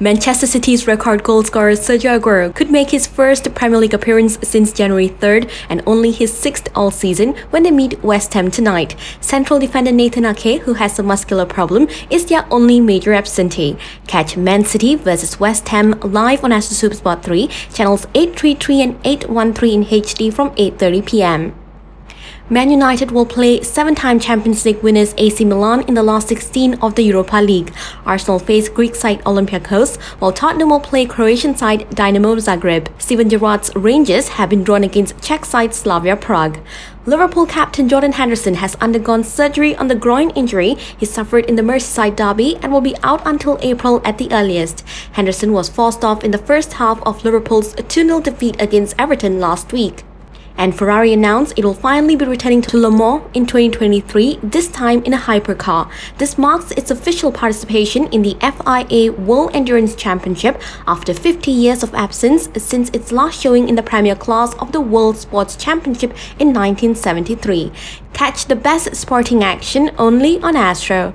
Manchester City's record goalscorer Sergio Aguero could make his first Premier League appearance since January 3rd and only his sixth all season when they meet West Ham tonight. Central defender Nathan Ake, who has a muscular problem, is their only major absentee. Catch Man City vs West Ham live on Astro Supersport 3, channels 833 and 813 in HD from 8:30 p.m. Man United will play seven-time Champions League winners AC Milan in the last 16 of the Europa League. Arsenal face Greek side Olympiacos, while Tottenham will play Croatian side Dinamo Zagreb. Steven Gerrard's Rangers have been drawn against Czech side Slavia Prague. Liverpool captain Jordan Henderson has undergone surgery on the groin injury he suffered in the Merseyside derby and will be out until April at the earliest. Henderson was forced off in the first half of Liverpool's 2-0 defeat against Everton last week. And Ferrari announced it will finally be returning to Le Mans in 2023, this time in a hypercar. This marks its official participation in the FIA World Endurance Championship after 50 years of absence since its last showing in the Premier class of the World Sports Championship in 1973. Catch the best sporting action only on Astro.